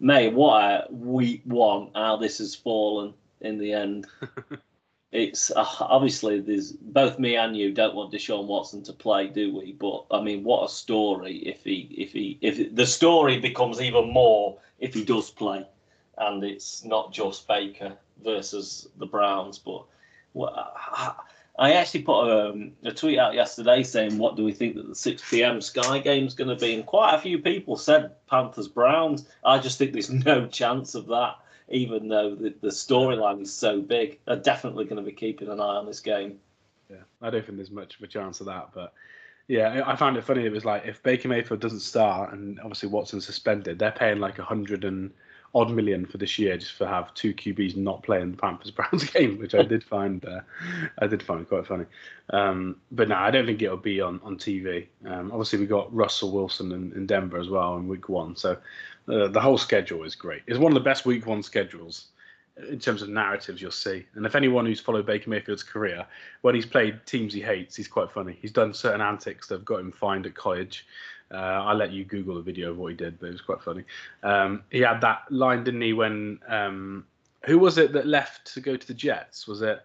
May, what a week one! How this has fallen in the end. <laughs> it's uh, obviously there's both me and you don't want Deshaun Watson to play, do we? But I mean, what a story if he if he if the story becomes even more if he does play, and it's not just Baker versus the Browns, but well, I actually put a, um, a, tweet out yesterday saying, "What do we think that the 6 p.m. Sky game is going to be?" And quite a few people said Panthers Browns. I just think there's no <laughs> chance of that even though the, the storyline is so big. They're definitely going to be keeping an eye on this game. Yeah, I don't think there's much of a chance of that, but yeah, I found it funny. It was like if Baker Mayfield doesn't start and obviously Watson's suspended, they're paying like a hundred and odd million for this year just for have two QBs not playing the Panthers Browns <laughs> game, which I did find uh, I did find quite funny. Um, but no, I don't think it'll be on on TV. Um, obviously, we got Russell Wilson in, in Denver as well in Week One, so uh, the whole schedule is great. It's one of the best Week One schedules in terms of narratives you'll see. And if anyone who's followed Baker Mayfield's career, when he's played teams he hates, he's quite funny. He's done certain antics that have got him fined at college. Uh, I'll let you Google the video of what he did, but it was quite funny. Um, he had that line, didn't he, when um, who was it that left to go to the Jets? Was it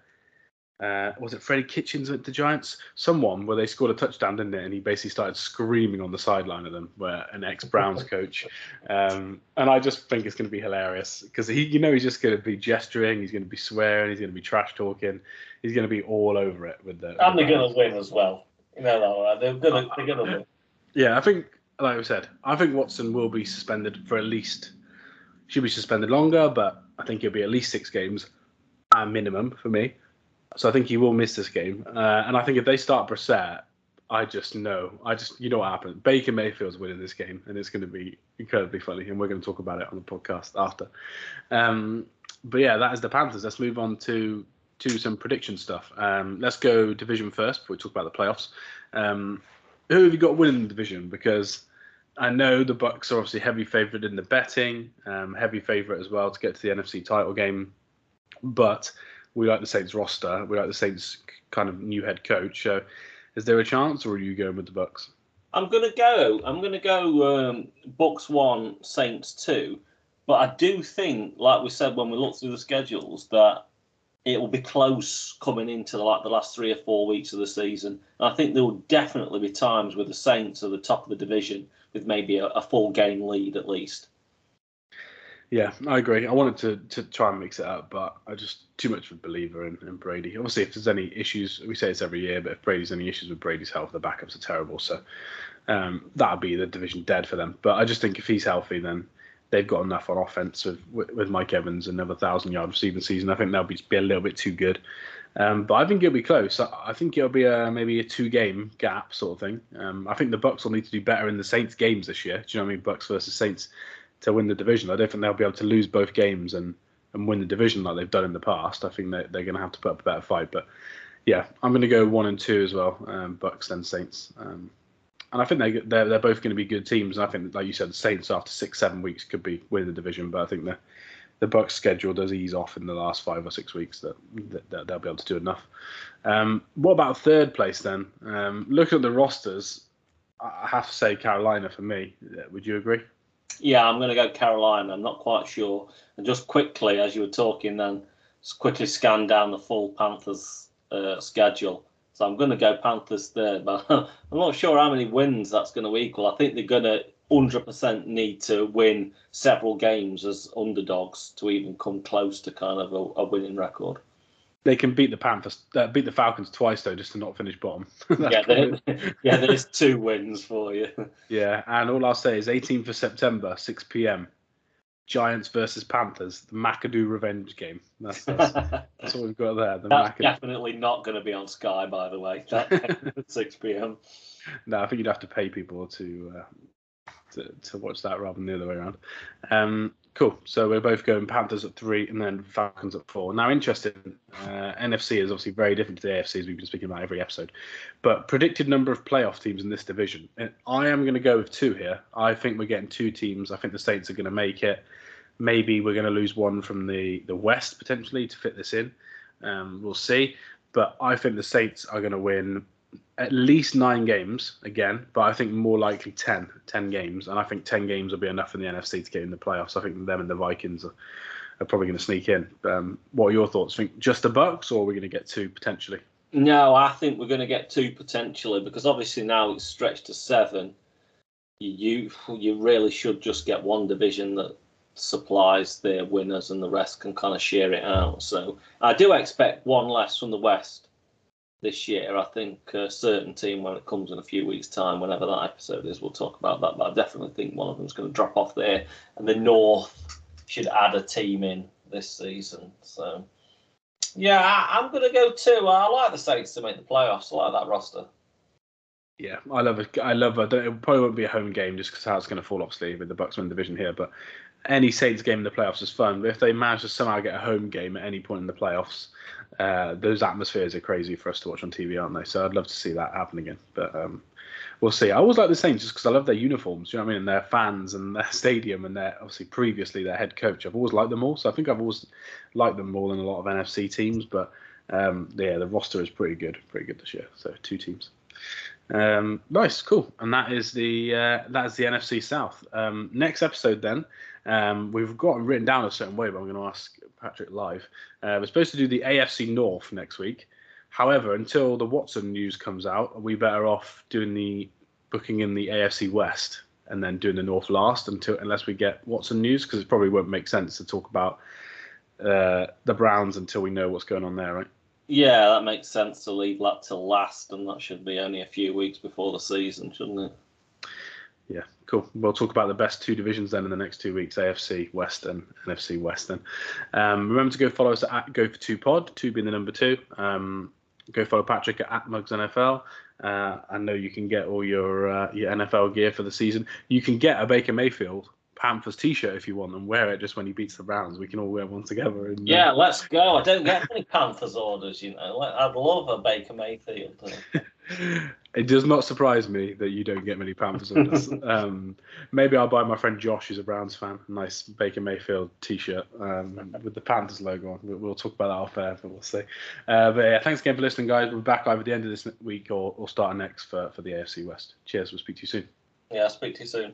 uh, was it Freddie Kitchens at the Giants? Someone where they scored a touchdown, didn't it? And he basically started screaming on the sideline of them, where an ex-Browns <laughs> coach. Um, and I just think it's going to be hilarious because he, you know, he's just going to be gesturing, he's going to be swearing, he's going to be trash talking, he's going to be all over it with the. And they're going to win as well. You know, they're going to they're going to win. Yeah, I think, like I said, I think Watson will be suspended for at least. Should be suspended longer, but I think it'll be at least six games, a minimum for me. So I think he will miss this game. Uh, and I think if they start Brissett, I just know. I just you know what happens. Baker Mayfield's winning this game, and it's going to be incredibly funny. And we're going to talk about it on the podcast after. Um, but yeah, that is the Panthers. Let's move on to to some prediction stuff. Um, let's go division first before we talk about the playoffs. Um, who have you got winning the division? Because I know the Bucs are obviously heavy favourite in the betting, um, heavy favourite as well to get to the NFC title game. But we like the Saints roster. We like the Saints kind of new head coach. So, is there a chance, or are you going with the Bucs? I'm gonna go. I'm gonna go um, Bucs one, Saints two. But I do think, like we said when we looked through the schedules, that it will be close coming into like the last three or four weeks of the season. And I think there will definitely be times where the Saints are the top of the division with maybe a, a full game lead at least. Yeah, I agree. I wanted to, to try and mix it up, but I just too much of a believer in, in Brady. Obviously, if there's any issues, we say it's every year, but if Brady's any issues with Brady's health, the backups are terrible. So um, that'd be the division dead for them. But I just think if he's healthy, then they've got enough on offense with, with Mike Evans another thousand yard receiving season. I think they'll be, be a little bit too good. Um, but I think it'll be close. I, I think it'll be a, maybe a two game gap sort of thing. Um, I think the Bucs will need to do better in the Saints games this year. Do you know what I mean? Bucs versus Saints to win the division. I don't think they'll be able to lose both games and, and win the division like they've done in the past. I think they're, they're going to have to put up a better fight. But yeah, I'm going to go one and two as well. Um, Bucs then Saints. Um, and I think they they're, they're both going to be good teams. And I think, like you said, the Saints after six seven weeks could be winning the division. But I think the the Bucs schedule does ease off in the last five or six weeks that, that, that they'll be able to do enough. Um, what about third place then? Um, looking at the rosters, I have to say Carolina for me. Would you agree? Yeah, I'm going to go Carolina. I'm not quite sure. And just quickly, as you were talking, then quickly scan down the full Panthers uh, schedule. So I'm going to go Panthers third, <laughs> but I'm not sure how many wins that's going to equal. I think they're going to 100% need to win several games as underdogs to even come close to kind of a, a winning record. They can beat the Panthers, uh, beat the Falcons twice though, just to not finish bottom. <laughs> <laughs> yeah, there, yeah, there's two wins for you. <laughs> Yeah, and all I'll say is 18th of September, 6 p.m. Giants versus Panthers, the McAdoo revenge game. That's, that's, that's what we've got there. The that's McAdoo. definitely not going to be on Sky, by the way. At 6 p.m. No, I think you'd have to pay people to uh, to, to watch that rather than the other way around. Um, cool. So we're both going Panthers at three and then Falcons at four. Now, interesting. Uh, NFC is obviously very different to the AFC as we've been speaking about every episode. But predicted number of playoff teams in this division. I am going to go with two here. I think we're getting two teams. I think the Saints are going to make it. Maybe we're going to lose one from the the West potentially to fit this in. Um, we'll see. But I think the Saints are going to win at least nine games again, but I think more likely 10, 10 games. And I think 10 games will be enough in the NFC to get in the playoffs. I think them and the Vikings are, are probably going to sneak in. Um, what are your thoughts? Think just the Bucks, or are we going to get two potentially? No, I think we're going to get two potentially because obviously now it's stretched to seven. You you really should just get one division that supplies their winners and the rest can kind of share it out. So I do expect one less from the West this year. I think a certain team, when it comes in a few weeks' time, whenever that episode is, we'll talk about that. But I definitely think one of them's going to drop off there, and the North should add a team in this season. So, yeah, I, am going to go too. I like the Saints to make the playoffs. I like that roster. Yeah, I love it. I love it. It probably won't be a home game just because how it's going to fall, obviously, with the Bucs win division here. But any Saints game in the playoffs is fun. But if they manage to somehow get a home game at any point in the playoffs, uh, those atmospheres are crazy for us to watch on TV, aren't they? So I'd love to see that happen again. But um, we'll see. I always like the Saints just because I love their uniforms. You know what I mean? And their fans and their <laughs> stadium and their obviously previously their head coach. I've always liked them all. So I think I've always liked them more than a lot of NFC teams. But um, yeah, the roster is pretty good, pretty good this year. So two teams. Um, nice, cool, and that is the uh, that is the NFC South. Um, next episode, then um, we've got written down a certain way, but I'm going to ask Patrick live. Uh, we're supposed to do the AFC North next week. However, until the Watson news comes out, are we better off doing the booking in the AFC West and then doing the North last until unless we get Watson news because it probably won't make sense to talk about uh, the Browns until we know what's going on there, right? Yeah, that makes sense to leave that to last, and that should be only a few weeks before the season, shouldn't it? Yeah, cool. We'll talk about the best two divisions then in the next two weeks: AFC West and NFC West. Then um, remember to go follow us at Go for Two Pod, two being the number two. Um, go follow Patrick at, at Mugs NFL. Uh, I know you can get all your uh, your NFL gear for the season. You can get a Baker Mayfield Panthers t-shirt if you want and wear it just when he beats the Browns. We can all wear one together. And, uh, yeah, uh, let's go. I don't get any Panthers orders, you know. I'd love a Baker Mayfield. <laughs> it does not surprise me that you don't get many Panthers orders. <laughs> um, maybe I'll buy my friend Josh, who's a Browns fan, a nice Baker Mayfield t-shirt um, with the Panthers logo on. We'll, talk about that off air, but we'll see. Uh, but yeah, thanks again for listening, guys. We'll be back either the end of this week or, or starting next for, for the AFC West. Cheers. We'll speak to you soon. Yeah, I'll speak to you soon.